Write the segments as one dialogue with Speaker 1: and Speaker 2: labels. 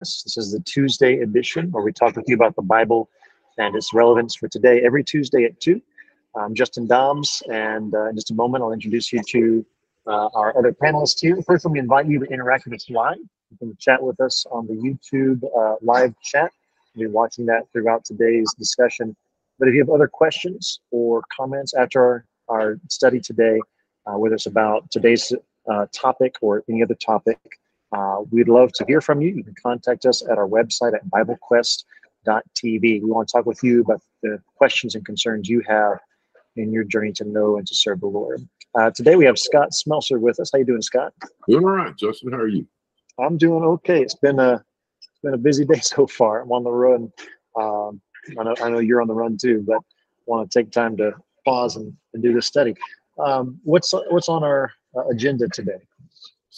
Speaker 1: This is the Tuesday edition where we talk with you about the Bible and its relevance for today every Tuesday at 2. I'm Justin Doms, and uh, in just a moment, I'll introduce you to uh, our other panelists here. First, let me invite you to interact with us live. You can chat with us on the YouTube uh, live chat. We'll be watching that throughout today's discussion. But if you have other questions or comments after our, our study today, uh, whether it's about today's uh, topic or any other topic, uh, we'd love to hear from you. You can contact us at our website at BibleQuest.tv. We want to talk with you about the questions and concerns you have in your journey to know and to serve the Lord. Uh, today we have Scott Smelser with us. How you doing, Scott?
Speaker 2: Doing all right, Justin. How are you?
Speaker 1: I'm doing okay. It's been a it's been a busy day so far. I'm on the run. Um, I know I know you're on the run too, but want to take time to pause and, and do this study. Um, what's what's on our uh, agenda today?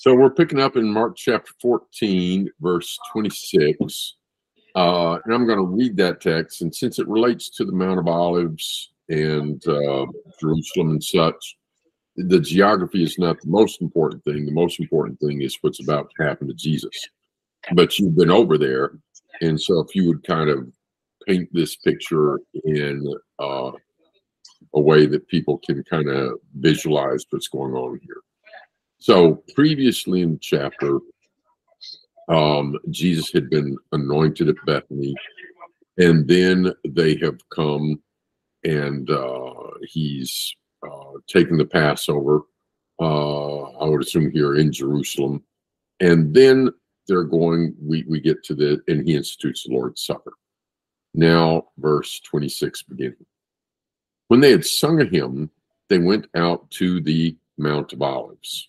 Speaker 2: So we're picking up in Mark chapter 14, verse 26. Uh, and I'm going to read that text. And since it relates to the Mount of Olives and uh, Jerusalem and such, the geography is not the most important thing. The most important thing is what's about to happen to Jesus. But you've been over there. And so if you would kind of paint this picture in uh, a way that people can kind of visualize what's going on here. So previously in the chapter, um, Jesus had been anointed at Bethany, and then they have come and uh, he's uh, taken the Passover. Uh, I would assume here in Jerusalem, and then they're going. We we get to the and he institutes the Lord's Supper. Now, verse twenty six beginning. When they had sung a hymn, they went out to the Mount of Olives.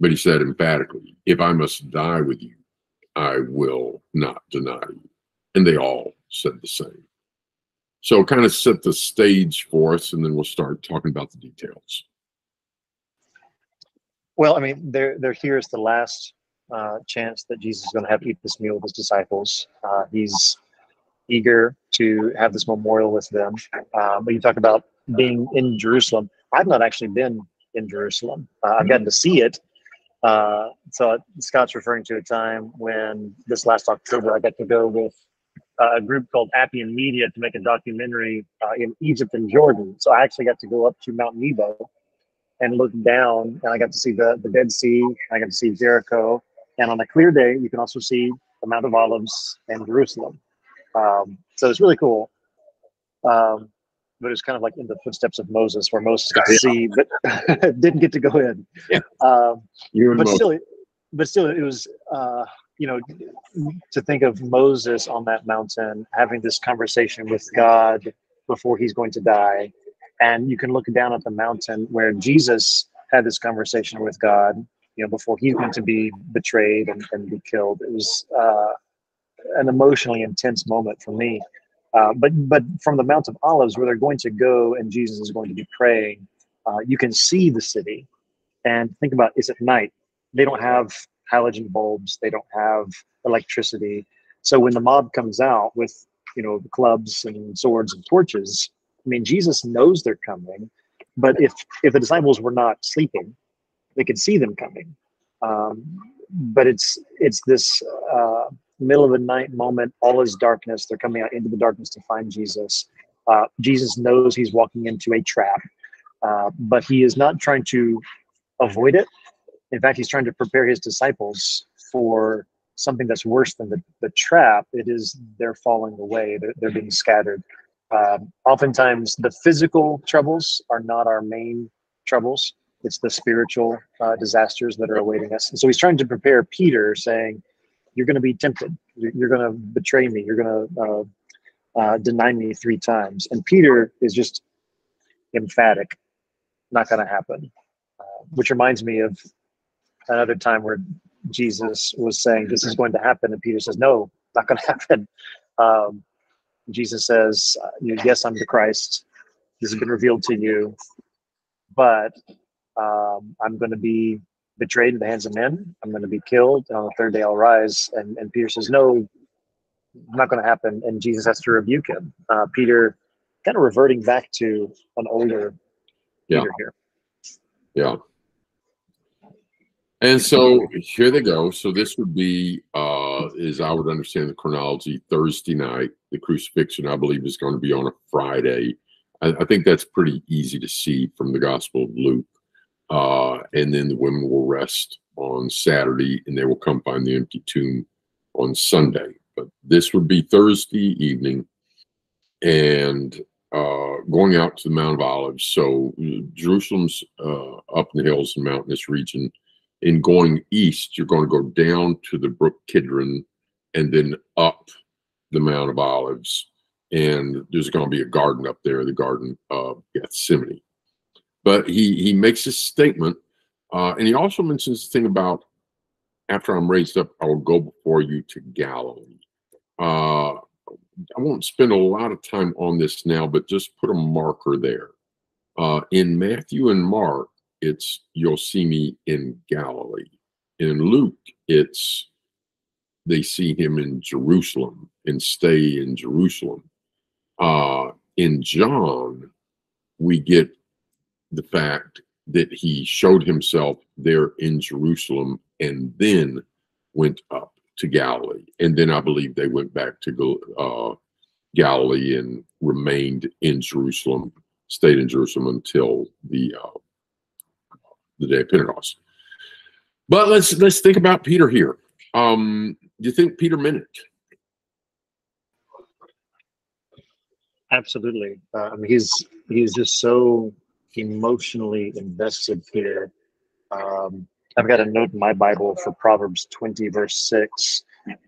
Speaker 2: But he said emphatically, If I must die with you, I will not deny you. And they all said the same. So kind of set the stage for us, and then we'll start talking about the details.
Speaker 1: Well, I mean, there, there here is the last uh, chance that Jesus is going to have to eat this meal with his disciples. Uh, he's eager to have this memorial with them. Um, but you talk about being in Jerusalem. I've not actually been in Jerusalem. Uh, I've gotten to see it, uh, so Scott's referring to a time when this last October I got to go with uh, a group called Appian Media to make a documentary uh, in Egypt and Jordan. So I actually got to go up to Mount Nebo and look down, and I got to see the, the Dead Sea. I got to see Jericho, and on a clear day, you can also see the Mount of Olives and Jerusalem. Um, so it's really cool. Um, but it's kind of like in the footsteps of Moses, where Moses got to see, but didn't get to go in.
Speaker 2: Yeah. Um,
Speaker 1: you but still, but still, it was uh, you know to think of Moses on that mountain having this conversation with God before he's going to die, and you can look down at the mountain where Jesus had this conversation with God, you know, before he's going to be betrayed and, and be killed. It was uh, an emotionally intense moment for me. Uh, but but from the Mount of Olives, where they're going to go and Jesus is going to be praying, uh, you can see the city. And think about it's at night. They don't have halogen bulbs. They don't have electricity. So when the mob comes out with you know clubs and swords and torches, I mean Jesus knows they're coming. But if if the disciples were not sleeping, they could see them coming. Um, but it's it's this. Uh, middle of the night moment, all is darkness. They're coming out into the darkness to find Jesus. Uh, Jesus knows he's walking into a trap, uh, but he is not trying to avoid it. In fact, he's trying to prepare his disciples for something that's worse than the, the trap. It is they're falling away, they're, they're being scattered. Um, oftentimes, the physical troubles are not our main troubles. It's the spiritual uh, disasters that are awaiting us. And so he's trying to prepare Peter, saying, you're going to be tempted. You're, going to betray me. You're going to uh, uh, deny me three times. And Peter is just emphatic, not going to happen. Uh, which reminds me of another time where Jesus was saying, This is going to happen. And Peter says, No, not going to happen. Um, Jesus says, uh, Yes, I'm the Christ. This has been revealed to you, but um, I'm going to be betrayed in the hands of men. I'm going to be killed. And on the third day, I'll rise. And, and Peter says, No, not going to happen. And Jesus has to rebuke him. Uh, Peter kind of reverting back to an older
Speaker 2: Yeah.
Speaker 1: Peter here.
Speaker 2: Yeah. And so here they go. So this would be, uh, as I would understand the chronology, Thursday night. The crucifixion, I believe, is going to be on a Friday. I, I think that's pretty easy to see from the Gospel of Luke. Uh, and then the women will rest on Saturday, and they will come find the empty tomb on Sunday. But this would be Thursday evening, and uh, going out to the Mount of Olives. So Jerusalem's uh, up in the hills and mountainous region. In going east, you're going to go down to the brook Kidron and then up the Mount of Olives. And there's going to be a garden up there, the Garden of Gethsemane. But he he makes a statement, uh, and he also mentions the thing about after I'm raised up, I will go before you to Galilee. Uh, I won't spend a lot of time on this now, but just put a marker there. Uh, in Matthew and Mark, it's you'll see me in Galilee. In Luke, it's they see him in Jerusalem and stay in Jerusalem. Uh, in John, we get the fact that he showed himself there in Jerusalem and then went up to Galilee. And then I believe they went back to uh, Galilee and remained in Jerusalem, stayed in Jerusalem until the uh, the day of Pentecost. But let's let's think about Peter here. Um, do you think Peter meant it?
Speaker 1: Absolutely. Uh, I mean, he's he's just so emotionally invested here. Um, I've got a note in my Bible for Proverbs 20, verse 6.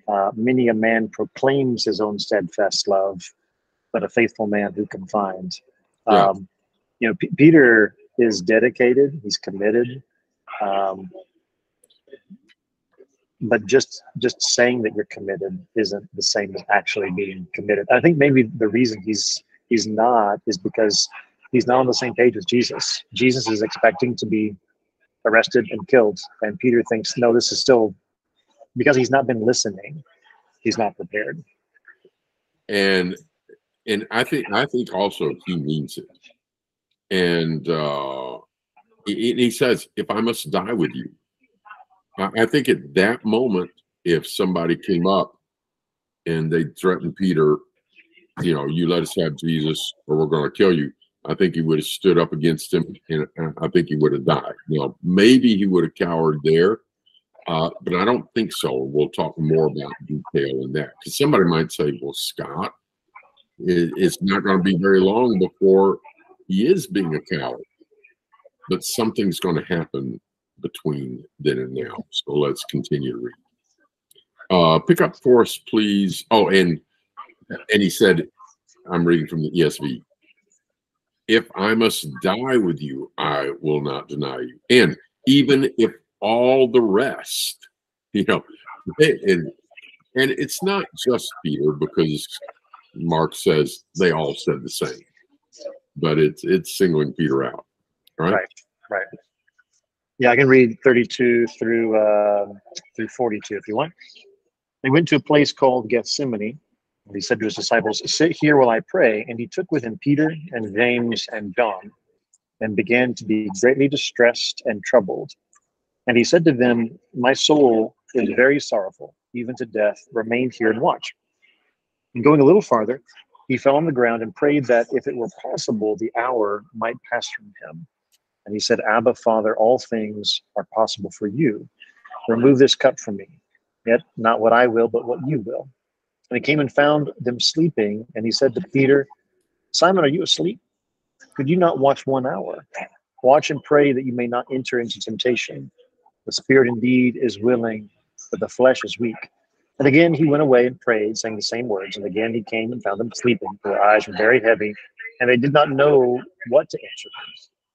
Speaker 1: Uh, Many a man proclaims his own steadfast love, but a faithful man who can find.
Speaker 2: Yeah.
Speaker 1: Um, you know, P- Peter is dedicated, he's committed. Um, but just just saying that you're committed isn't the same as actually being committed. I think maybe the reason he's he's not is because he's not on the same page with Jesus. Jesus is expecting to be arrested and killed, and Peter thinks, no, this is still because he's not been listening. He's not prepared.
Speaker 2: and and I think I think also he means it. And uh, he, he says, "If I must die with you," I, I think at that moment, if somebody came up and they threatened Peter, you know, you let us have Jesus, or we're going to kill you. I think he would have stood up against him, and I think he would have died. You know, maybe he would have cowered there, uh, but I don't think so. We'll talk more about detail in that because somebody might say, "Well, Scott, it, it's not going to be very long before he is being a coward. But something's going to happen between then and now. So let's continue to read. Uh, pick up for us, please. Oh, and and he said, I'm reading from the ESV. If I must die with you, I will not deny you. And even if all the rest, you know, and and it's not just Peter because Mark says they all said the same, but it's it's singling Peter out, right?
Speaker 1: Right. Right. Yeah, I can read 32 through uh, through 42 if you want. They went to a place called Gethsemane. And he said to his disciples, Sit here while I pray. And he took with him Peter and James and John and began to be greatly distressed and troubled. And he said to them, My soul is very sorrowful, even to death. Remain here and watch. And going a little farther, he fell on the ground and prayed that if it were possible, the hour might pass from him. And he said, Abba, Father, all things are possible for you. Remove this cup from me. Yet not what I will, but what you will. And he came and found them sleeping. And he said to Peter, Simon, are you asleep? Could you not watch one hour? Watch and pray that you may not enter into temptation. The spirit indeed is willing, but the flesh is weak. And again he went away and prayed, saying the same words. And again he came and found them sleeping, for their eyes were very heavy, and they did not know what to answer.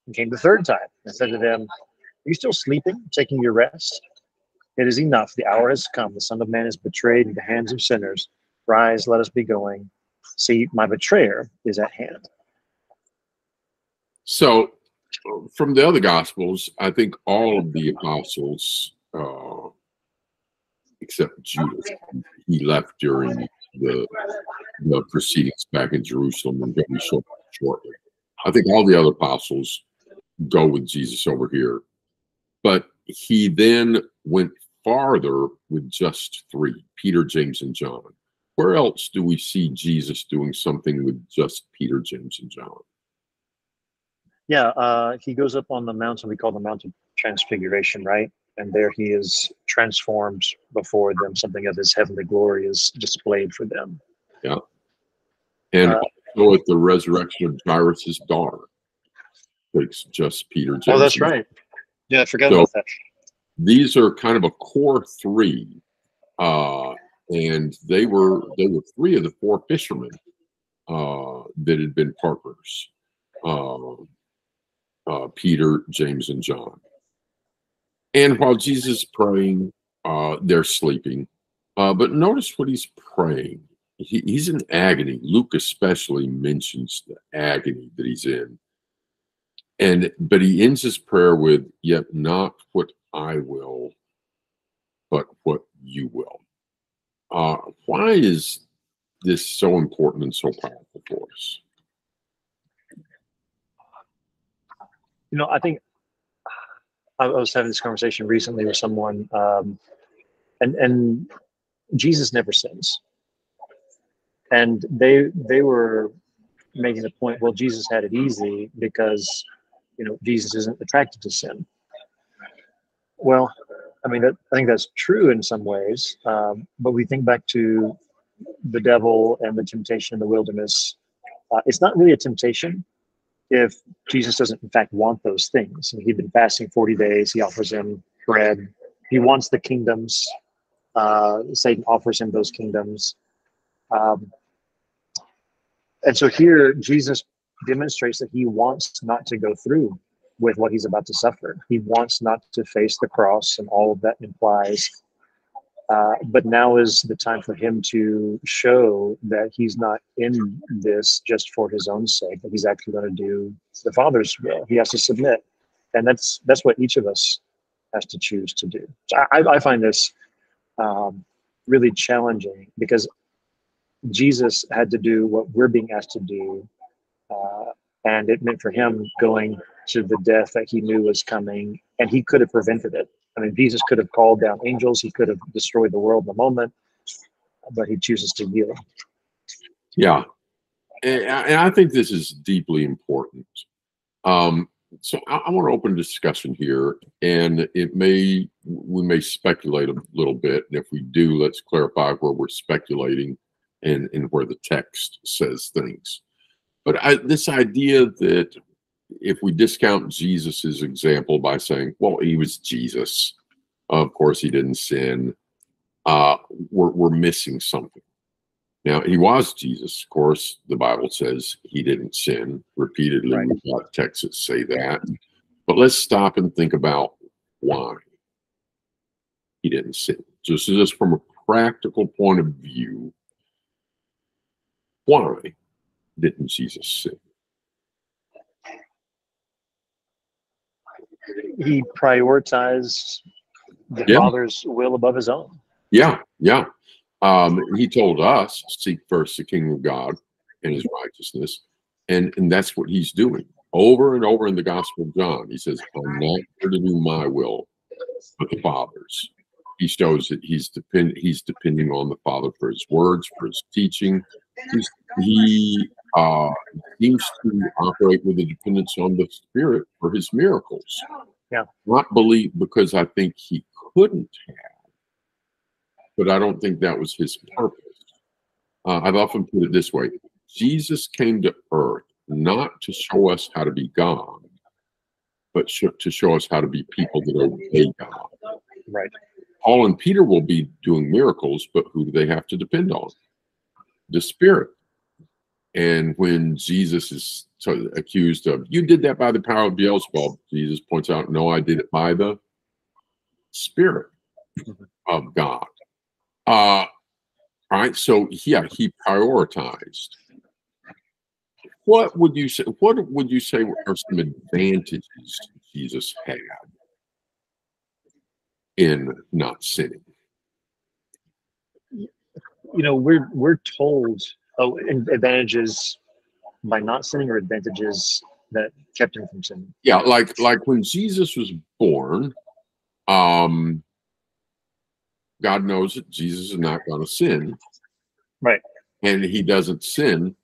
Speaker 1: And came the third time and said to them, Are you still sleeping, taking your rest? It is enough. The hour has come. The Son of Man is betrayed into the hands of sinners. Rise, let us be going. See, my betrayer is at hand.
Speaker 2: So, from the other gospels, I think all of the apostles, uh, except Judas, he left during the the proceedings back in Jerusalem and going up shortly. I think all the other apostles go with Jesus over here, but he then went farther with just three: Peter, James, and John. Where else do we see Jesus doing something with just Peter, James, and John?
Speaker 1: Yeah, uh, he goes up on the mountain we call the Mount of Transfiguration, right? And there he is transformed before them. Something of his heavenly glory is displayed for them.
Speaker 2: Yeah. And
Speaker 1: Uh,
Speaker 2: also at the resurrection of Jairus' daughter. Takes just Peter, James.
Speaker 1: Oh, that's right. Yeah, I forgot
Speaker 2: So-
Speaker 1: about that.
Speaker 2: these are kind of a core three uh and they were they were three of the four fishermen uh that had been partners uh, uh peter james and john. And while jesus is praying uh they're sleeping. Uh but notice what he's praying. He, he's in agony. Luke especially mentions the agony that he's in. And but he ends his prayer with yet not what i will but what you will uh why is this so important and so powerful for us
Speaker 1: You know, I think I was having this conversation recently with someone, um, and and Jesus never sins, and they they were making the point. Well, Jesus had it easy because you know Jesus isn't attracted to sin. Well, I mean, that, I think that's true in some ways, um, but we think back to the devil and the temptation in the wilderness. Uh, it's not really a temptation if Jesus doesn't, in fact, want those things. And he'd been fasting 40 days. He offers him bread. He wants the kingdoms. Uh, Satan offers him those kingdoms. Um, and so here, Jesus demonstrates that he wants not to go through with what he's about to suffer. He wants not to face the cross and all of that implies. Uh, but now is the time for him to show that he's not in this just for his own sake, that he's actually going to do the Father's will. He has to submit, and that's that's what each of us has to choose to do. So I, I find this um, really challenging because Jesus had to do what we're being asked to do, uh, and it meant for him going to the death that he knew was coming, and he could have prevented it. I mean, Jesus could have called down angels, he could have destroyed the world in a moment, but he chooses to yield.
Speaker 2: Yeah, and, and I think this is deeply important. Um, so I, I want to open a discussion here, and it may we may speculate a little bit, and if we do, let's clarify where we're speculating and and where the text says things. But I, this idea that if we discount Jesus's example by saying, "Well, he was Jesus," of course he didn't sin, uh, we're we're missing something. Now, he was Jesus. Of course, the Bible says he didn't sin. Repeatedly,
Speaker 1: Right.
Speaker 2: we've got texts that say that. But let's stop and think about why he didn't sin. Just just from a practical point of view, why didn't Jesus sin?
Speaker 1: He prioritized the
Speaker 2: Yeah.
Speaker 1: Father's will above his own.
Speaker 2: Yeah, yeah. Um, he told us, seek first the kingdom of God and his righteousness. And, and that's what he's doing over and over in the Gospel of John. He says, I'm not here to do my will, but the Father's. He shows that he's depend he's depending on the Father for his words, for his teaching. He's, he uh, seems to operate with a dependence on the Spirit for his miracles.
Speaker 1: Yeah.
Speaker 2: Not believe because I think he couldn't have but I don't think that was his purpose. Uh, I've often put it this way Jesus came to earth not to show us how to be God, but sh- to show us how to be people that obey God.
Speaker 1: Right.
Speaker 2: Paul and Peter will be doing miracles, but who do they have to depend on? The Spirit. And when Jesus is accused of, you did that by the power of Beelzebub, Jesus points out, no, I did it by the Spirit of God. Uh, All right. So yeah, he prioritized. What would you say? What would you say are some advantages Jesus had in not sinning?
Speaker 1: You know, we're we're told oh advantages by not sinning or advantages that kept him from sinning.
Speaker 2: Yeah, like like when Jesus was born, um God knows that Jesus is not going to sin.
Speaker 1: Right.
Speaker 2: And he doesn't sin.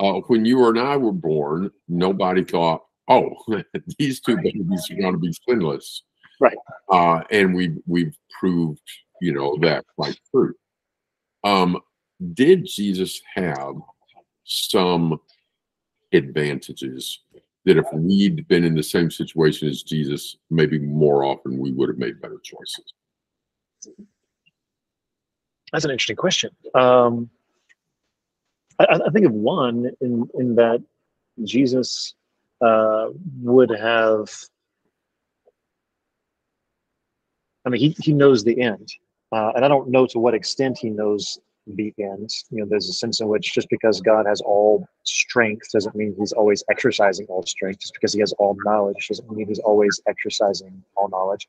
Speaker 2: Uh, when you and I were born, nobody thought, oh, these two babies are going to be sinless.
Speaker 1: Right.
Speaker 2: Uh, and we we've proved, you know, that quite true. Um, did Jesus have some advantages that if we'd been in the same situation as Jesus, maybe more often we would have made better choices?
Speaker 1: That's an interesting question. Um, I, I, think of one in in that Jesus uh, would have. I mean, he he knows the end, uh, and I don't know to what extent he knows end. You know, there's a sense in which just because God has all strength doesn't mean He's always exercising all strength. Just because He has all knowledge doesn't mean He's always exercising all knowledge.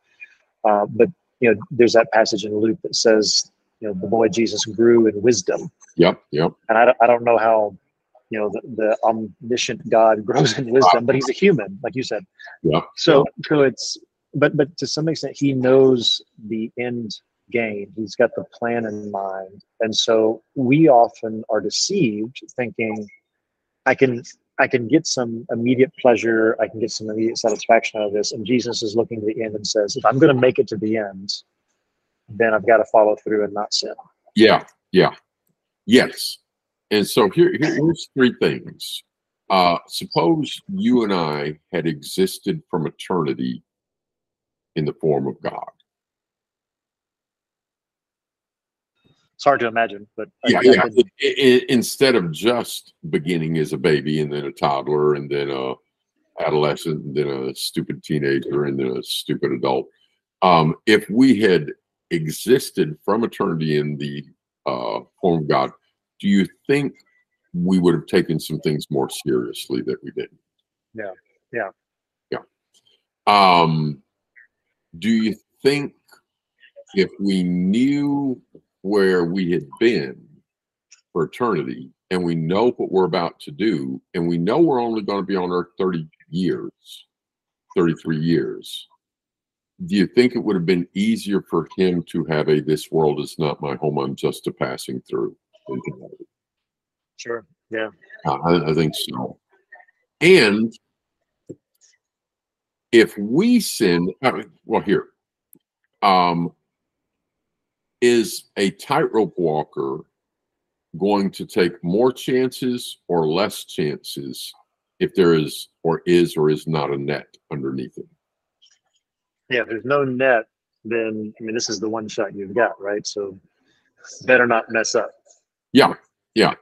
Speaker 1: Uh, but you know, there's that passage in Luke that says you know the boy Jesus grew in wisdom.
Speaker 2: Yep, yep.
Speaker 1: And I, don't, I don't know how you know the, the omniscient God grows in wisdom, but he's a human, like you said.
Speaker 2: Yeah.
Speaker 1: So so it's but but to some extent he knows the end game. He's got the plan in mind, and so we often are deceived thinking, I can I can get some immediate pleasure, I can get some immediate satisfaction out of this. And Jesus is looking to the end and says, if I'm going to make it to the end, then I've got to follow through and not sin.
Speaker 2: Yeah, yeah, yes. And so here, here's three things. Uh, suppose you and I had existed from eternity in the form of God.
Speaker 1: It's hard to imagine, but
Speaker 2: yeah, yeah. It, it, instead of just beginning as a baby and then a toddler and then a adolescent and then a stupid teenager and then a stupid adult, um, if we had existed from eternity in the uh, form of God, do you think we would have taken some things more seriously that we didn't?
Speaker 1: Yeah, yeah,
Speaker 2: yeah. Um, do you think if we knew where we had been for eternity and we know what we're about to do and we know we're only going to be on earth 30 years 33 years. Do you think it would have been easier for him to have a this world is not my home i'm just a passing through
Speaker 1: sure yeah.
Speaker 2: I, I think so. And if we sin I mean, well here um is a tightrope walker going to take more chances or less chances if there is or is or is not a net underneath it
Speaker 1: yeah, if there's no net, then I mean this is the one shot you've got, right? So better not mess up.
Speaker 2: Yeah, yeah.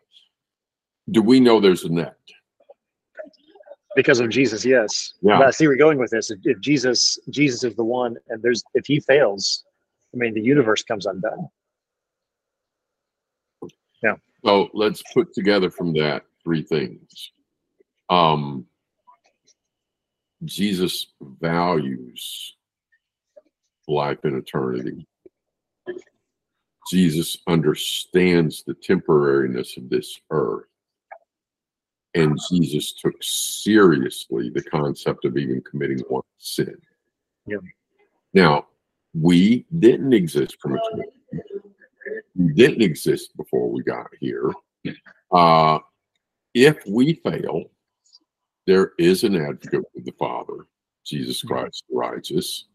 Speaker 2: Do we know there's a net?
Speaker 1: Because of Jesus, yes.
Speaker 2: Yeah.
Speaker 1: But I see where you're going with this. If, if Jesus, Jesus is the one, and there's if he fails, I mean the universe comes undone. Yeah.
Speaker 2: So let's put together from that three things. Um, Jesus values life in eternity. Jesus understands the temporariness of this earth. And Jesus took seriously the concept of even committing one sin.
Speaker 1: Yeah.
Speaker 2: Now, we didn't exist from eternity. We didn't exist before we got here. Uh, if we fail, there is an advocate with the Father, Jesus mm-hmm. Christ the righteous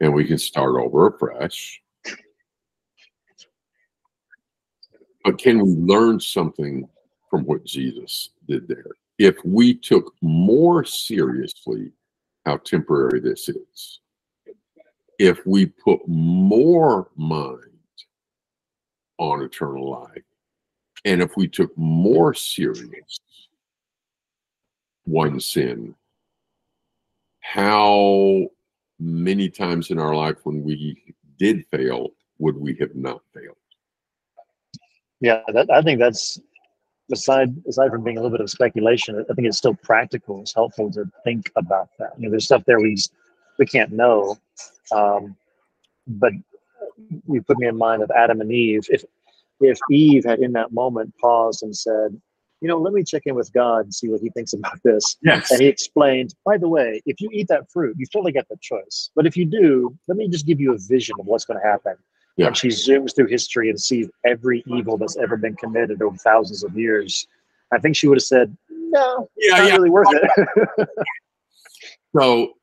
Speaker 2: and we can start over afresh. But can we learn something from what Jesus did there? If we took more seriously how temporary this is, if we put more mind on eternal life, and if we took more serious one sin, how many times in our life when we did fail would we have not failed?
Speaker 1: Yeah, that, I think that's aside aside from being a little bit of speculation. I think it's still practical. It's helpful to think about that. You know, there's stuff there we we can't know, um, but you put me in mind of Adam and Eve. If if Eve had in that moment paused and said, you know, let me check in with God and see what he thinks about this.
Speaker 2: Yes.
Speaker 1: And he explained, by the way, if you eat that fruit, you totally get the choice. But if you do, let me just give you a vision of what's going to happen.
Speaker 2: Yeah.
Speaker 1: And she zooms through history and sees every evil that's ever been committed over thousands of years. I think she would have said, no,
Speaker 2: Yeah,
Speaker 1: not
Speaker 2: yeah.
Speaker 1: really worth it.
Speaker 2: So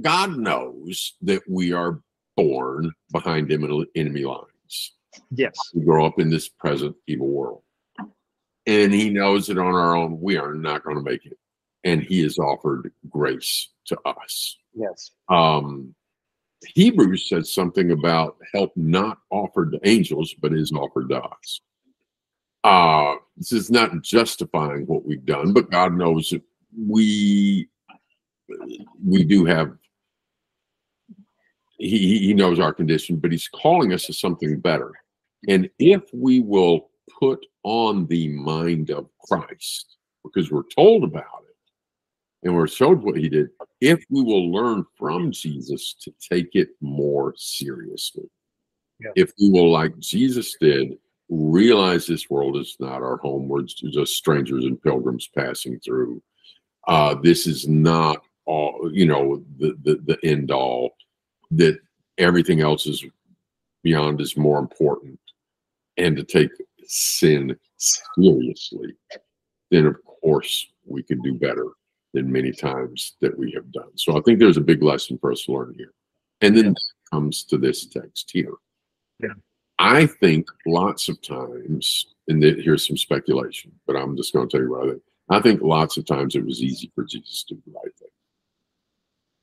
Speaker 2: God knows that we are born behind enemy lines.
Speaker 1: yes.
Speaker 2: We grow up in this present evil world. And he knows that on our own, we are not going to make it. And he has offered grace to us.
Speaker 1: Yes.
Speaker 2: Um, Hebrews says something about help not offered to angels, but is offered to us. Uh, this is not justifying what we've done, but God knows that we we do have he he- knows our condition, but he's calling us to something better. And if we will put on the mind of Christ, because we're told about it and we're showed what he did, if we will learn from Jesus to take it more seriously.
Speaker 1: Yeah.
Speaker 2: If we will, like Jesus did, realize this world is not our home, we're just strangers and pilgrims passing through. Uh, this is not all, you know, the, the, the end all, that everything else is beyond is more important, and to take sin seriously, then of course we can do better than many times that we have done. So I think there's a big lesson for us to learn here. And then comes to this text here.
Speaker 1: Yeah.
Speaker 2: I think lots of times, and here's some speculation, but I'm just going to tell you what I think. I think lots of times it was easy for Jesus to do the right thing.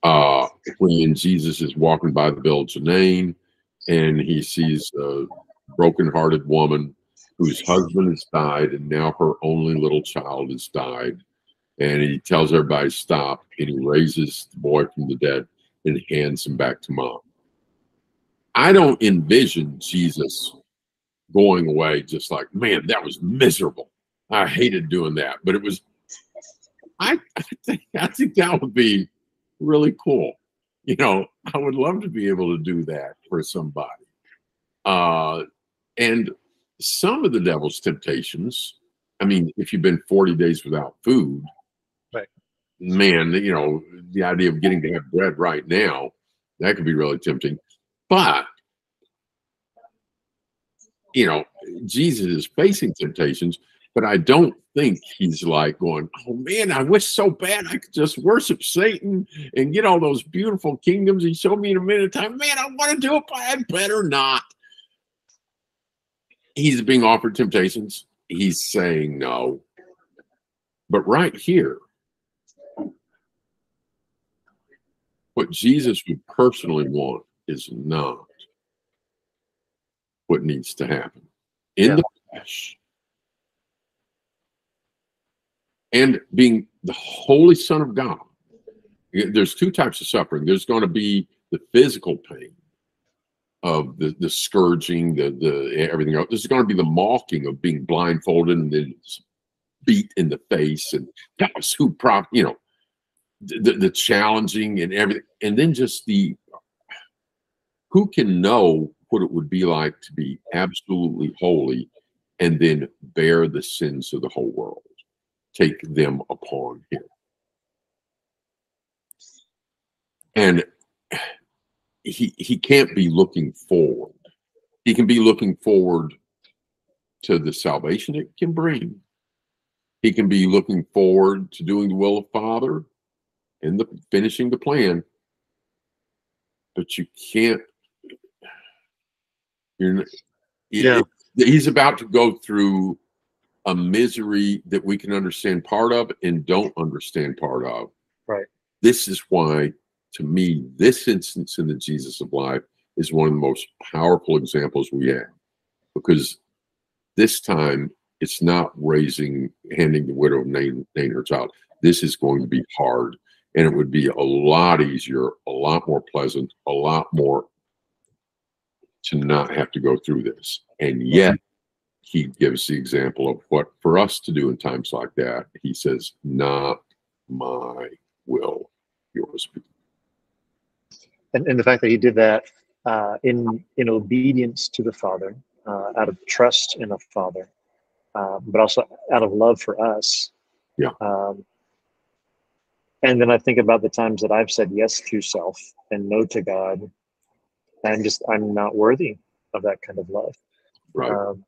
Speaker 2: Uh, when Jesus is walking by the village Nain and he sees a broken-hearted woman whose husband has died and now her only little child has died. And he tells everybody stop and he raises the boy from the dead and hands him back to mom. I don't envision jesus going away just like man that was miserable. I hated doing that. But it was i i think i think that would be really cool. You know i would love to be able to do that for somebody. Uh and some of the devil's temptations i mean if you've been 40 days without food man, you know, the idea of getting to have bread right now, that could be really tempting. But, you know, Jesus is facing temptations, but I don't think he's like going, oh man, I wish so bad I could just worship Satan and get all those beautiful kingdoms he showed me in a minute of time. Man, I want to do it, but I better not. He's being offered temptations. He's saying no. But right here, what Jesus would personally want is not what needs to happen in
Speaker 1: Yeah.
Speaker 2: the flesh. And being the Holy Son of God, there's two types of suffering. There's going to be the physical pain of the, the scourging, the the everything else. There's going to be the mocking of being blindfolded and then beat in the face and that was who prop you know the, the challenging and everything and then just the who can know what it would be like to be absolutely holy and then bear the sins of the whole world take them upon him. And he he can't be looking forward. He can be looking forward to the salvation it can bring. He can be looking forward to doing the will of father and the finishing the plan. But you can't you're
Speaker 1: Yeah.
Speaker 2: it- he's about to go through a misery that we can understand part of and don't understand part of.
Speaker 1: Right.
Speaker 2: this is why to me this instance in the jesus of life is one of the most powerful examples we have. Because this time it's not raising handing the widow Nain, Nain her child. This is going to be hard and it would be a lot easier a lot more pleasant a lot more to not have to go through this. And yet he gives the example of what for us to do in times like that. He says, "Not my will, yours be."
Speaker 1: And, and the fact that he did that uh, in in obedience to the Father, uh, out of trust in the Father, uh, but also out of love for us.
Speaker 2: Yeah.
Speaker 1: Um, and then I think about the times that I've said yes to self and no to God, and just I'm not worthy of that kind of love.
Speaker 2: Right.
Speaker 1: Um,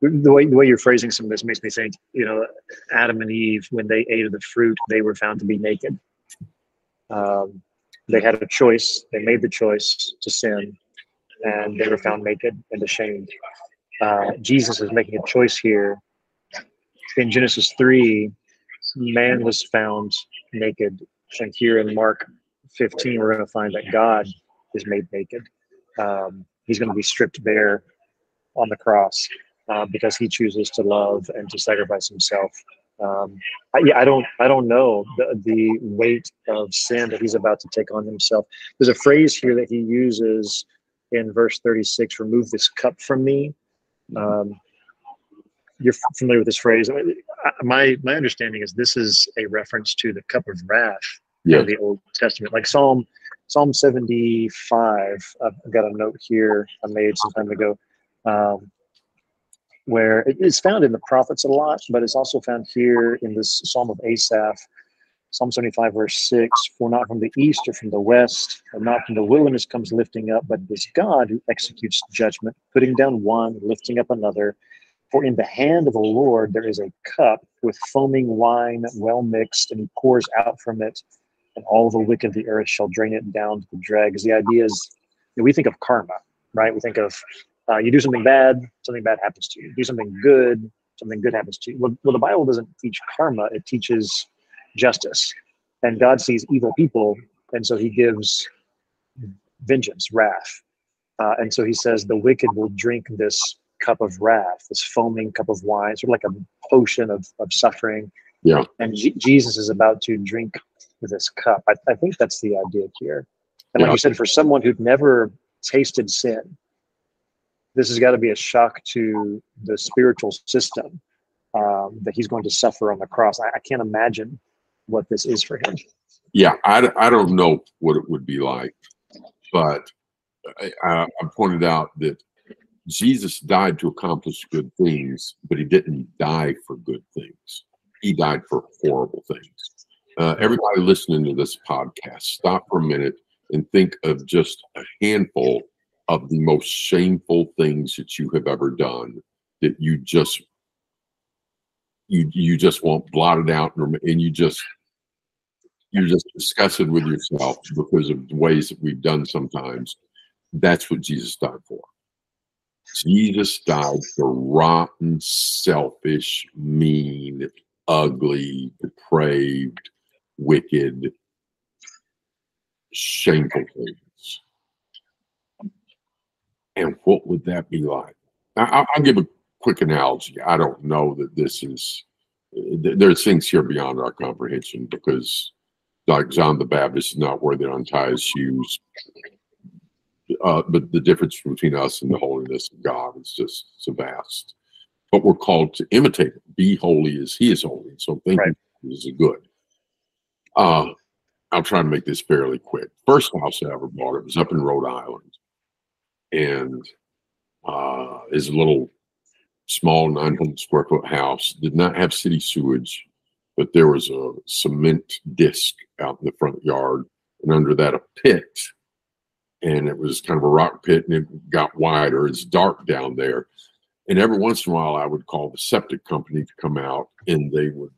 Speaker 1: the way the way you're phrasing some of this makes me think, you know, Adam and Eve, when they ate of the fruit, they were found to be naked. Um, they had a choice. They made the choice to sin, and they were found naked and ashamed. Uh, Jesus is making a choice here. In Genesis three, man was found naked, and here in Mark 15, we're going to find that God is made naked. Um, he's going to be stripped bare on the cross uh, because he chooses to love and to sacrifice himself. Um, I, yeah, I don't, I don't know the, the weight of sin that he's about to take on himself. There's a phrase here that he uses in verse 36: "Remove this cup from me." Um, you're familiar with this phrase. My my understanding is this is a reference to the cup of wrath
Speaker 2: Yeah.
Speaker 1: in the Old Testament, like Psalm Psalm 75. I've got a note here I made some time ago, um, where it is found in the prophets a lot, but it's also found here in this Psalm of Asaph, Psalm 75, verse 6 For not from the east or from the west, or not from the wilderness comes lifting up, but it is God who executes judgment, putting down one, lifting up another. For in the hand of the Lord there is a cup with foaming wine well mixed, and he pours out from it, and all the wicked of the earth shall drain it down to the dregs. The idea is you know, we think of karma, right? We think of uh, you do something bad, something bad happens to you. Do something good, something good happens to you. Well, well, the Bible doesn't teach karma, it teaches justice. And God sees evil people, and so he gives vengeance, wrath. Uh, and so he says, the wicked will drink this cup of wrath, this foaming cup of wine, sort of like a potion of, of suffering.
Speaker 2: Yeah.
Speaker 1: And G- Jesus is about to drink this cup. I, I think that's the idea here. And like
Speaker 2: Yeah.
Speaker 1: you said, for someone who'd never tasted sin, this has got to be a shock to the spiritual system um, that he's going to suffer on the cross. I, I can't imagine what this is for him.
Speaker 2: Yeah, I, I don't know what it would be like, but I, I I pointed out that Jesus died to accomplish good things, but he didn't die for good things. He died for horrible things. Uh, everybody listening to this podcast, stop for a minute and think of just a handful of the most shameful things that you have ever done that you just you you just want blotted out and, rem- and you just you're just disgusted with yourself because of the ways that we've done sometimes. That's what Jesus died for. Jesus died for rotten, selfish, mean, ugly, depraved, wicked, shameful things. And what would that be like? I, I'll- I'll give a quick analogy. I don't know that this is, th- there's things here beyond our comprehension because like John the Baptist is not worthy to untie his shoes. Uh, but the difference between us and the holiness of God is just so vast. But we're called to imitate be holy as he is holy. So thinking
Speaker 1: Right.
Speaker 2: is good. Uh, I'll try to make this fairly quick. First house I ever bought, it was up in Rhode Island. And uh, is a little small 900 square foot house, did not have city sewage, but there was a cement disc out in the front yard, and under that a pit. And it was kind of a rock pit, and it got wider. It's dark down there. And every once in a while, I would call the septic company to come out, and they would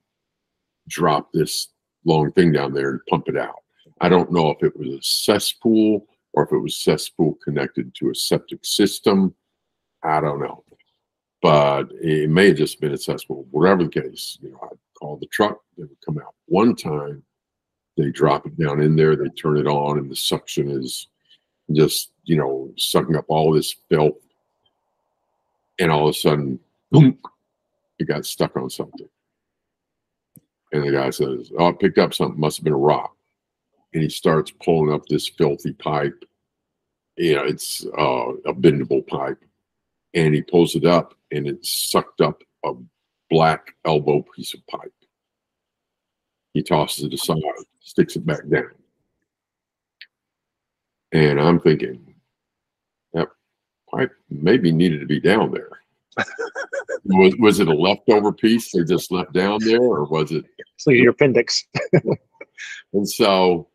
Speaker 2: drop this long thing down there and pump it out. I don't know if it was a cesspool or if it was cesspool connected to a septic system. I don't know. But it may have just been a cesspool. Whatever the case, you know, I'd call the truck, they would come out. One time they drop it down in there, they turn it on, and the suction is just, you know, sucking up all this filth. And all of a sudden, boom, it got stuck on something. And the guy says, Oh, I picked up something, must have been a rock. And he starts pulling up this filthy pipe. You know, it's uh, a bendable pipe. and he pulls it up, and it sucked up a black elbow piece of pipe. He tosses it aside, sticks it back down. And I'm thinking, that pipe maybe needed to be down there. was, was it a leftover piece they just left down there, or was it?
Speaker 1: So your appendix.
Speaker 2: and so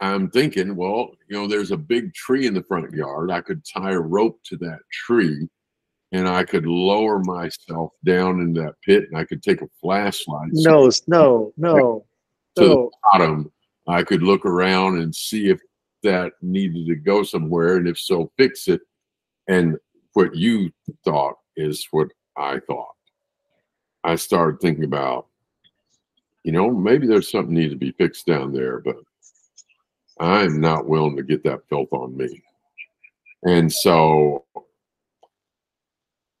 Speaker 2: I'm thinking, well, you know, there's a big tree in the front yard. I could tie a rope to that tree and I could lower myself down in that pit and I could take a flashlight.
Speaker 1: No, no, no.
Speaker 2: To no. the bottom, I could look around and see if that needed to go somewhere. And if so, fix it. And what you thought is what I thought. I started thinking about, you know, maybe there's something needs to be fixed down there, but I'm not willing to get that filth on me. And so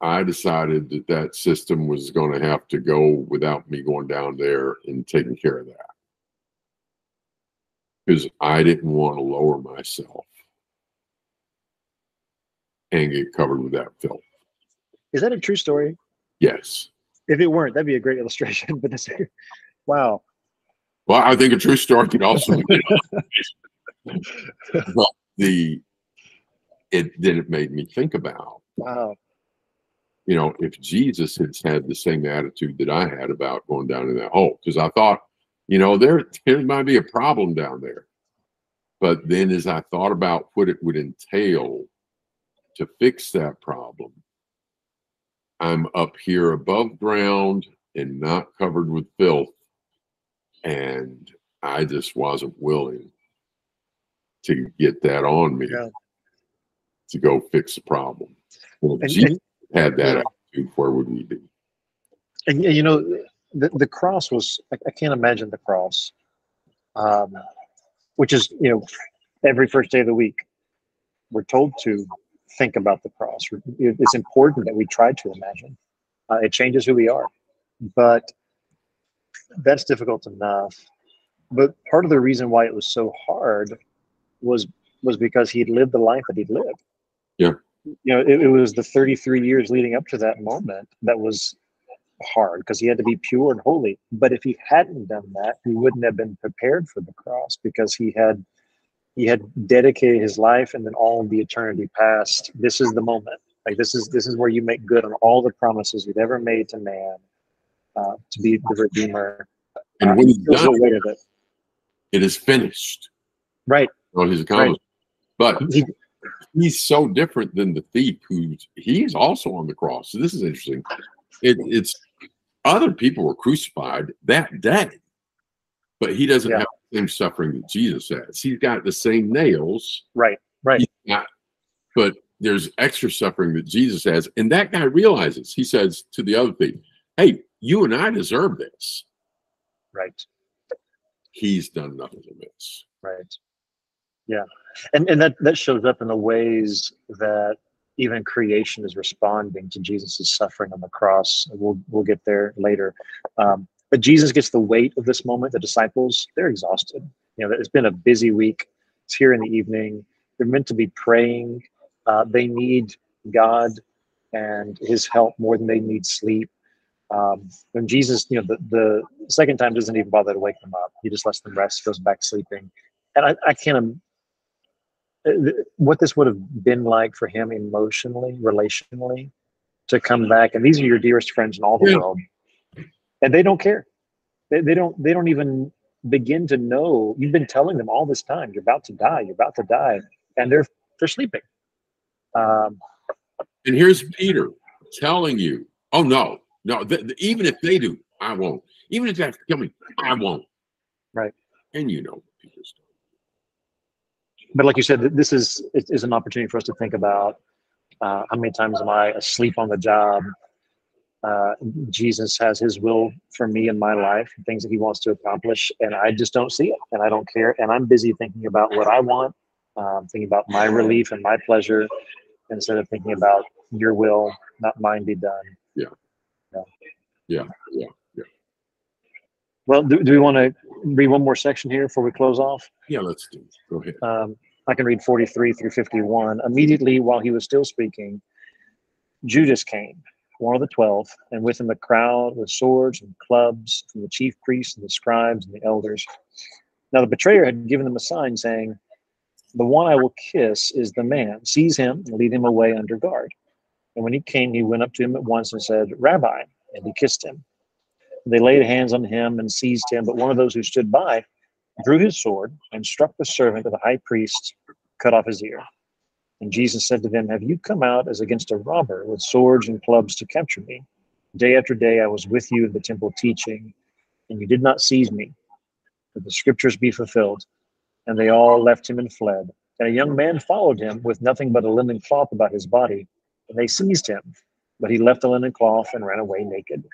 Speaker 2: I decided that that system was going to have to go without me going down there and taking care of that. Because I didn't want to lower myself and get covered with that filth.
Speaker 1: Is that a true story?
Speaker 2: Yes.
Speaker 1: If it weren't, that'd be a great illustration. But this, wow.
Speaker 2: Well, I think a true story can also be. well, the it then it made me think about.
Speaker 1: Wow.
Speaker 2: You know, if Jesus had had the same attitude that I had about going down in that hole, because I thought, you know, there there might be a problem down there. But then as I thought about what it would entail to fix that problem, I'm up here above ground and not covered with filth. And I just wasn't willing to get that on me yeah. to go fix the problem. Well, if Jesus and, had that yeah. attitude, where would we be?
Speaker 1: And you know, the, the cross was, I, I can't imagine the cross, um, which is, you know, every first day of the week, we're told to think about the cross. It's important that we try to imagine. Uh, it changes who we are, but that's difficult enough. But part of the reason why it was so hard was was because he'd lived the life that he'd lived.
Speaker 2: Yeah.
Speaker 1: You know, it, it was the 33 years leading up to that moment that was hard because he had to be pure and holy. But if he hadn't done that, he wouldn't have been prepared for the cross because he had he had dedicated his life and then all of the eternity past. This is the moment. Like this is this is where you make good on all the promises you've ever made to man uh, to be the redeemer.
Speaker 2: And uh, when he's done it, it, it is finished.
Speaker 1: Right.
Speaker 2: On his accomplished. Right. But he's so different than the thief who's he's also on the cross. So this is interesting. It, it's other people were crucified that day, but he doesn't yeah. have the same suffering that Jesus has. He's got the same nails.
Speaker 1: Right, right.
Speaker 2: Got, but there's extra suffering that Jesus has. And that guy realizes, he says to the other thief, Hey, you and I deserve this.
Speaker 1: Right.
Speaker 2: He's done nothing amiss.
Speaker 1: Right. Yeah. And and that, that shows up in the ways that even creation is responding to Jesus' suffering on the cross. We'll we'll get there later. Um, but Jesus gets the weight of this moment. The disciples, they're exhausted. You know, it's been a busy week. It's here in the evening. They're meant to be praying. Uh, they need God and His help more than they need sleep. Um, when Jesus, you know, the, the second time doesn't even bother to wake them up. He just lets them rest, goes back sleeping. And I, I can't what this would have been like for him emotionally, relationally, to come back. And these are your dearest friends in all the yeah. world and they don't care. They, they don't. They don't even begin to know. You've been telling them all this time. You're about to die. You're about to die, and they're they're sleeping. Um,
Speaker 2: and here's Peter telling you, "Oh no, no. Even if they do, I won't. Even if they have to kill me, I won't."
Speaker 1: Right.
Speaker 2: And you know.
Speaker 1: But like you said, this is is an opportunity for us to think about uh, how many times am I asleep on the job? uh, Jesus has his will for me in my life, things that he wants to accomplish, and I just don't see it, and I don't care, and I'm busy thinking about what I want, um, thinking about my relief and my pleasure, instead of thinking about your will, not mine, be done.
Speaker 2: Yeah. Yeah. Yeah. Yeah.
Speaker 1: Well, do, do we want to read one more section here before we close off?
Speaker 2: Yeah, let's do. It. Go ahead.
Speaker 1: Um, I can read 43 through 51. Immediately while he was still speaking, Judas came, one of the twelve, and with him a crowd with swords and clubs from the chief priests and the scribes and the elders. Now the betrayer had given them a sign, saying, The one I will kiss is the man. Seize him and lead him away under guard. And when he came, he went up to him at once and said, Rabbi, and he kissed him. They laid hands on him and seized him, but one of those who stood by drew his sword and struck the servant of the high priest, cut off his ear. And Jesus said to them, Have you come out as against a robber with swords and clubs to capture me? Day after day I was with you in the temple teaching, and you did not seize me. But the scriptures be fulfilled. And they all left him and fled. And a young man followed him with nothing but a linen cloth about his body. And they seized him, but he left the linen cloth and ran away naked.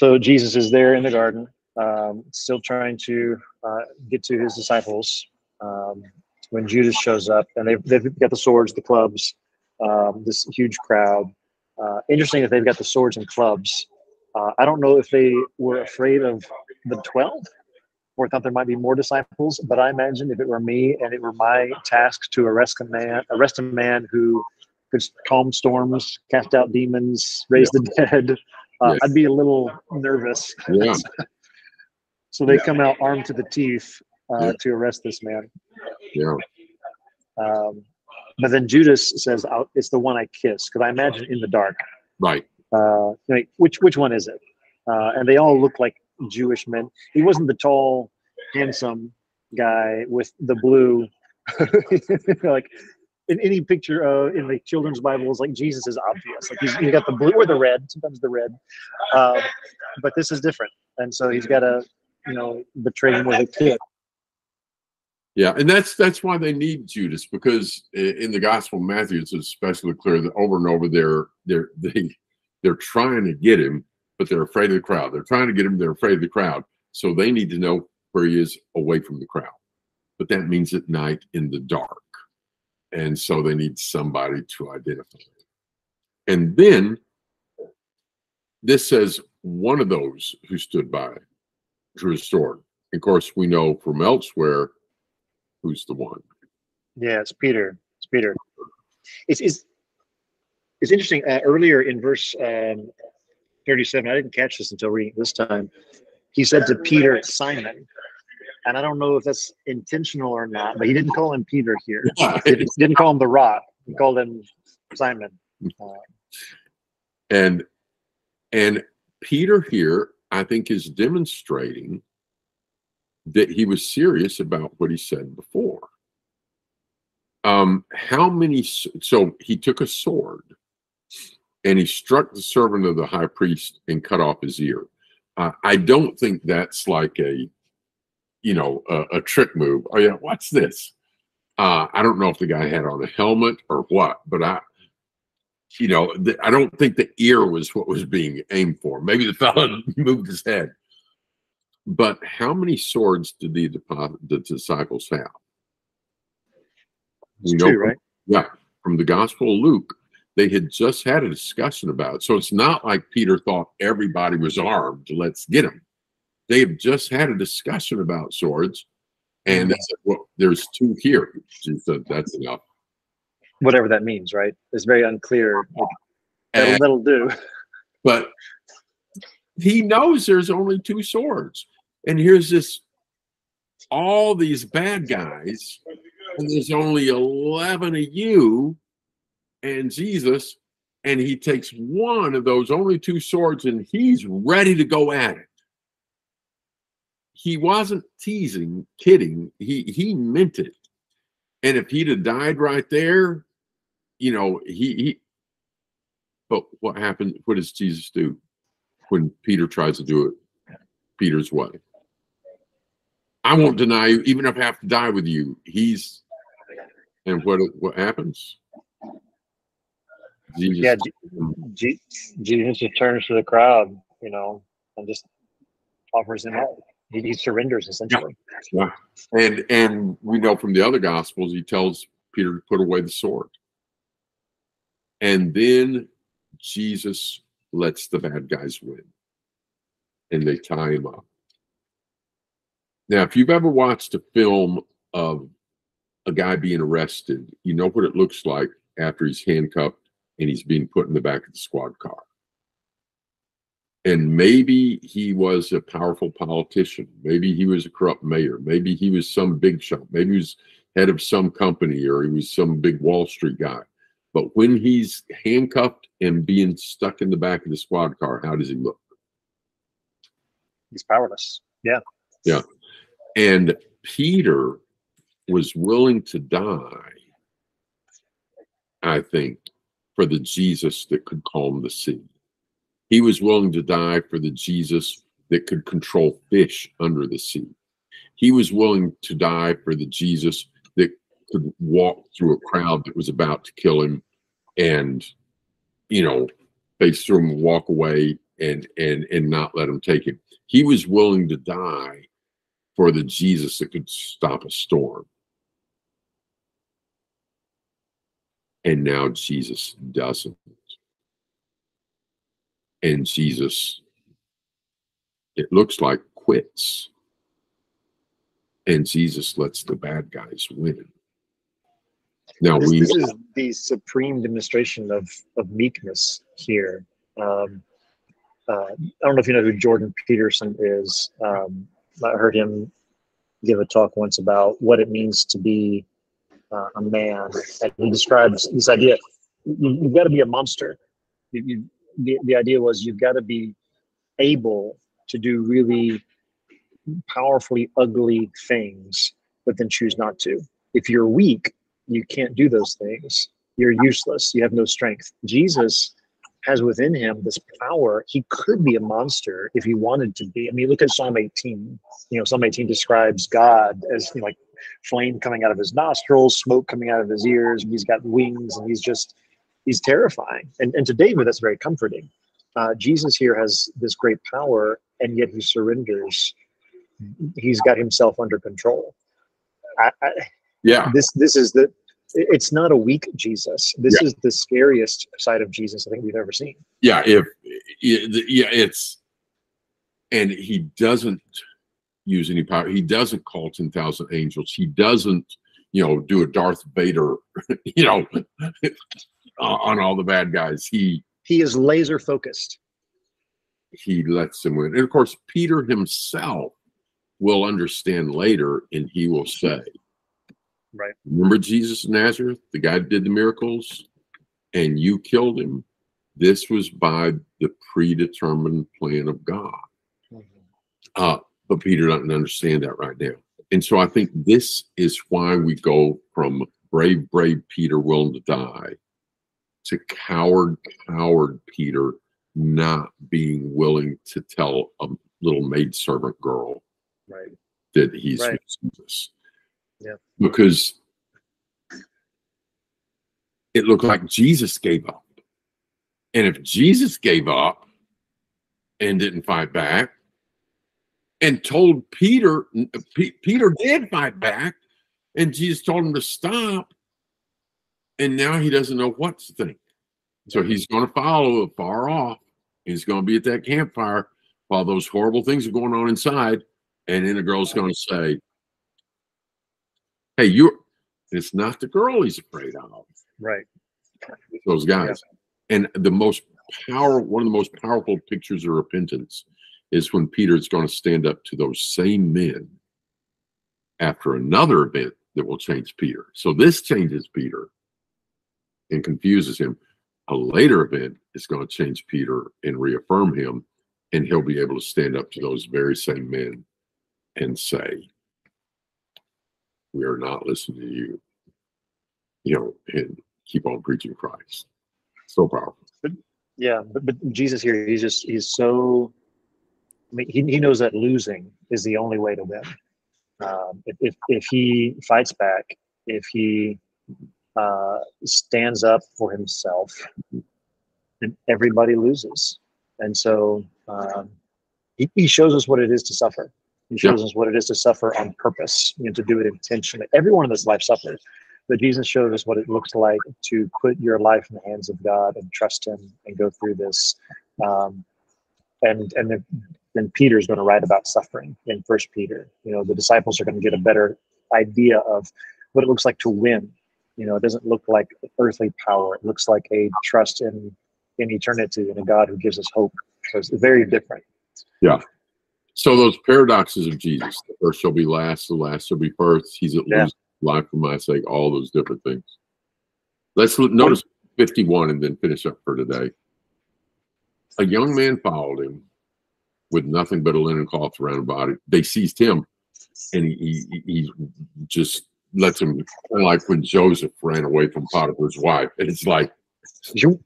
Speaker 1: So Jesus is there in the garden, um, still trying to uh, get to his disciples. Um, when Judas shows up, and they've, they've got the swords, the clubs, um, this huge crowd. Uh, interesting that they've got the swords and clubs. Uh, I don't know if they were afraid of the 12 or thought there might be more disciples, but I imagine if it were me and it were my task to arrest a man, arrest a man who could calm storms, cast out demons, raise yeah. the dead, uh, yes. I'd be a little nervous.
Speaker 2: Yeah.
Speaker 1: so they come out armed to the teeth uh, yeah. to arrest this man.
Speaker 2: Yeah.
Speaker 1: Um, but then Judas says, "It's the one I kiss," because I imagine in the dark.
Speaker 2: Right.
Speaker 1: Uh, like, which which one is it? Uh, and they all look like Jewish men. He wasn't the tall, handsome guy with the blue. like in any picture uh, in the children's Bibles, like Jesus is obvious. Like he's, he's got the blue or the red, sometimes the red. Um, but this is different, and so he's got to, you know, betray him with a kid.
Speaker 2: Yeah, and that's that's why they need Judas because in the Gospel of Matthew it's especially clear that over and over they're they're they they're trying to get him, but they're afraid of the crowd. They're trying to get him, they're afraid of the crowd. So they need to know where he is away from the crowd. But that means at night in the dark. And so they need somebody to identify. And then this says one of those who stood by a sword. Of course, we know from elsewhere who's the one.
Speaker 1: Yeah, it's Peter. It's Peter. It's it's, it's interesting. Uh, earlier in verse um, 37, I didn't catch this until reading this time. He said to Peter, Simon. And I don't know if that's intentional or not, but he didn't call him Peter here. he didn't call him the rock. He called him Simon. Uh,
Speaker 2: and and Peter here, I think, is demonstrating that he was serious about what he said before. Um, how many? So he took a sword and he struck the servant of the high priest and cut off his ear. Uh, I don't think that's like a, you know, a, a trick move. Oh yeah, what's this? Uh, I don't know if the guy had on a helmet or what, but I, you know, the, I don't think the ear was what was being aimed for. Maybe the fellow moved his head. But how many swords did the, the disciples have?
Speaker 1: You know, two, right?
Speaker 2: Yeah, from the Gospel of Luke, they had just had a discussion about it. So it's not like Peter thought everybody was armed. Let's get them. They have just had a discussion about swords, and they said, "Well, there's two here." She uh, said, "That's enough."
Speaker 1: Whatever that means, right? It's very unclear. That'll, that'll do.
Speaker 2: But he knows there's only two swords and here's this all these bad guys, and there's only 11 of you and Jesus, and he takes one of those only two swords and he's ready to go at it. He wasn't teasing, kidding. He he meant it. And if he'd have died right there, you know, he, he but what happened? What does Jesus do when Peter tries to do it Peter's way? I won't deny you, even if I have to die with you. He's and what what happens?
Speaker 1: Jesus. Yeah, Jesus just turns to the crowd, you know, and just offers him up. He, surrenders essentially.
Speaker 2: Yeah. yeah, and and we know from the other gospels, he tells Peter to put away the sword, and then Jesus lets the bad guys win, and they tie him up. Now, if you've ever watched a film of a guy being arrested, you know what it looks like after he's handcuffed and he's being put in the back of the squad car. And maybe he was a powerful politician. Maybe he was a corrupt mayor. Maybe he was some big shot. Maybe he was head of some company or he was some big Wall Street guy. But when he's handcuffed and being stuck in the back of the squad car, how does he look?
Speaker 1: He's powerless. Yeah.
Speaker 2: Yeah. And Peter was willing to die, I think, for the Jesus that could calm the sea. He was willing to die for the Jesus that could control fish under the sea. He was willing to die for the Jesus that could walk through a crowd that was about to kill him and, you know, face through him, walk away and and and not let him take him. He was willing to die for the Jesus that could stop a storm. And now Jesus doesn't. And Jesus, it looks like, quits. And Jesus lets the bad guys win. Now
Speaker 1: this,
Speaker 2: we
Speaker 1: this is the supreme demonstration of of meekness here. Um, uh, I don't know if you know who Jordan Peterson is. Um, I heard him give a talk once about what it means to be uh, a man, and he describes this idea: you, have got to be a monster. You, you, the, the idea was you've got to be able to do really powerfully ugly things, but then choose not to. If you're weak, you can't do those things. You're useless. You have no strength. Jesus has within him this power. He could be a monster if he wanted to be. I mean, look at Psalm 18. You know, Psalm 18 describes God as you know, like flame coming out of his nostrils, smoke coming out of his ears, and he's got wings, and he's just he's terrifying. And and to David, that's very comforting. Uh, Jesus here has this great power, and yet he surrenders. He's got himself under control. I, I,
Speaker 2: yeah.
Speaker 1: This this is the it's not a weak Jesus. This yeah. is the scariest side of Jesus I think we've ever seen.
Speaker 2: Yeah, if yeah, it's and he doesn't use any power. He doesn't call ten thousand angels. He doesn't, you know, do a Darth Vader, you know, on all the bad guys. He
Speaker 1: he is laser focused.
Speaker 2: He lets them win, and of course, Peter himself will understand later, and he will say,
Speaker 1: Right.
Speaker 2: Remember Jesus of Nazareth, the guy that did the miracles, and you killed him? This was by the predetermined plan of God. Mm-hmm. Uh, but Peter doesn't understand that right now. And so I think this is why we go from brave, brave Peter willing to die to coward, coward Peter not being willing to tell a little maidservant girl
Speaker 1: right.
Speaker 2: that he's
Speaker 1: right.
Speaker 2: Jesus.
Speaker 1: Yeah.
Speaker 2: Because it looked like Jesus gave up. And if Jesus gave up and didn't fight back and told Peter, P- Peter did fight back, and Jesus told him to stop, and now he doesn't know what to think. So mm-hmm. he's going to follow it far off. He's going to be at that campfire while those horrible things are going on inside. And then the girl's going to say, hey, you're it's not the girl he's afraid of.
Speaker 1: Right.
Speaker 2: Those guys. Yeah. And the most power, one of the most powerful pictures of repentance is when Peter is going to stand up to those same men after another event that will change Peter. So this changes Peter and confuses him. A later event is going to change Peter and reaffirm him, and he'll be able to stand up to those very same men and say, we are not listening to you. You know, and keep on preaching Christ. So powerful.
Speaker 1: Yeah, but, but Jesus here, he's just he's so. I mean, he, he knows that losing is the only way to win. Um, if, if if he fights back, if he uh, stands up for himself, and everybody loses. And so um, he, he shows us what it is to suffer. He shows yeah. us what it is to suffer on purpose, you know, to do it intentionally. Everyone in this life suffers, but Jesus showed us what it looks like to put your life in the hands of God and trust Him and go through this. Um, and and then, then Peter's going to write about suffering in First Peter. You know, the disciples are going to get a better idea of what it looks like to win You know, it doesn't look like earthly power. It looks like a trust in in eternity and a God who gives us hope. So it's very different. Yeah.
Speaker 2: So those paradoxes of Jesus, the first shall be last, the last shall be first. He's at
Speaker 1: Yeah.
Speaker 2: least life for my sake, all those different things. Let's look, notice 51 and then finish up for today. A young man followed him with nothing but a linen cloth around about it. They seized him and he, he, he just lets him, like when Joseph ran away from Potiphar's wife. And it's like,
Speaker 1: Zoom.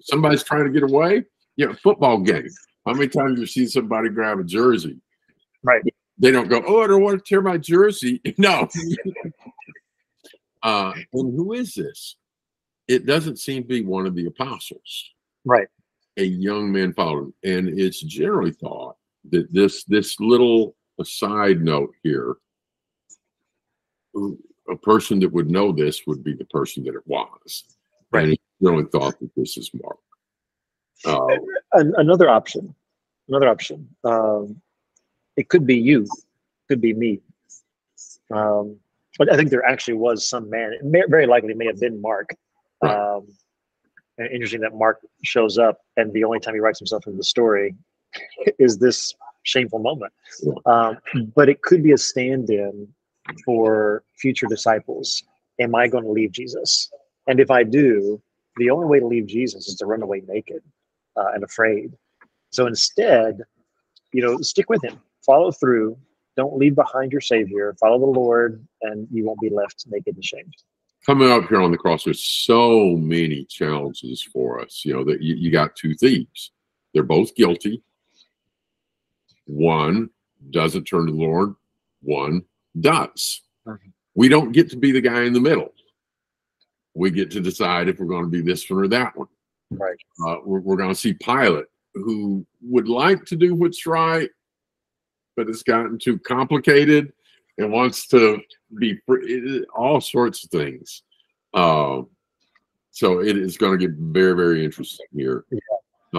Speaker 2: somebody's trying to get away. Yeah, football game. How many times you see somebody grab a jersey?
Speaker 1: Right.
Speaker 2: They don't go, oh, I don't want to tear my jersey. No. uh, and who is this? It doesn't seem to be one of the apostles.
Speaker 1: Right.
Speaker 2: A young man followed him, and it's generally thought that this this little aside note here, a person that would know this would be the person that it was.
Speaker 1: Right.
Speaker 2: And it's generally thought that this is Mark. Uh,
Speaker 1: An- another option, another option. Um, it could be you, could be me. Um, but I think there actually was some man. It may, very likely may have been Mark.
Speaker 2: Right.
Speaker 1: Um, and interesting that Mark shows up, and the only time he writes himself into the story is this shameful moment.
Speaker 2: Yeah.
Speaker 1: Um, but it could be a stand-in for future disciples. Am I going to leave Jesus? And if I do, the only way to leave Jesus is to run away naked uh, and afraid. So instead, you know, stick with him, follow through, don't leave behind your Savior, follow the Lord, and you won't be left naked and shamed.
Speaker 2: coming up here on the cross, there's so many challenges for us. You know that you, you got two thieves. They're both guilty. One doesn't turn to the Lord. One does.
Speaker 1: Mhm.
Speaker 2: We don't get to be the guy in the middle. We get to decide if we're going to be this one or that one.
Speaker 1: Right.
Speaker 2: Uh, we're we're going to see Pilate, who would like to do what's right, but it's gotten too complicated and wants to be fr- it- it- all sorts of things. Uh, so it is going to get very, very interesting here.
Speaker 1: Yeah,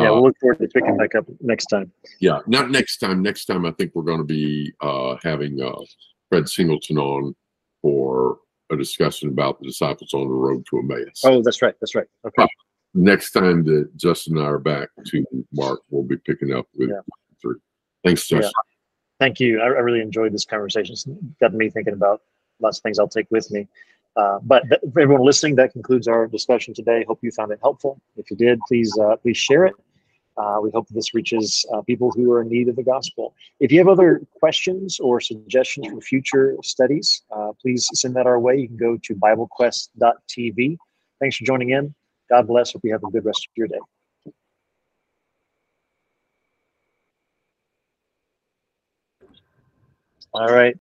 Speaker 2: Uh,
Speaker 1: we'll look forward to picking back up next time.
Speaker 2: yeah, not next time. Next time, I think we're going to be uh, having uh, Fred Singleton on for a discussion about the disciples on the road to Emmaus.
Speaker 1: Oh, that's right. That's right. Okay.
Speaker 2: Next time that Justin and I are back to Mark, we'll be picking up with
Speaker 1: Yeah.
Speaker 2: three. Thanks,
Speaker 1: Yeah.
Speaker 2: Justin.
Speaker 1: Thank you. I, I really enjoyed this conversation. It's got me thinking about lots of things I'll take with me. Uh, but th- for everyone listening, that concludes our discussion today. Hope you found it helpful. If you did, please uh, please share it. Uh, we hope this reaches uh, people who are in need of the gospel. If you have other questions or suggestions for future studies, uh, please send that our way. You can go to BibleQuest.tv. Thanks for joining in. God bless. Hope you have a good rest of your day. All right.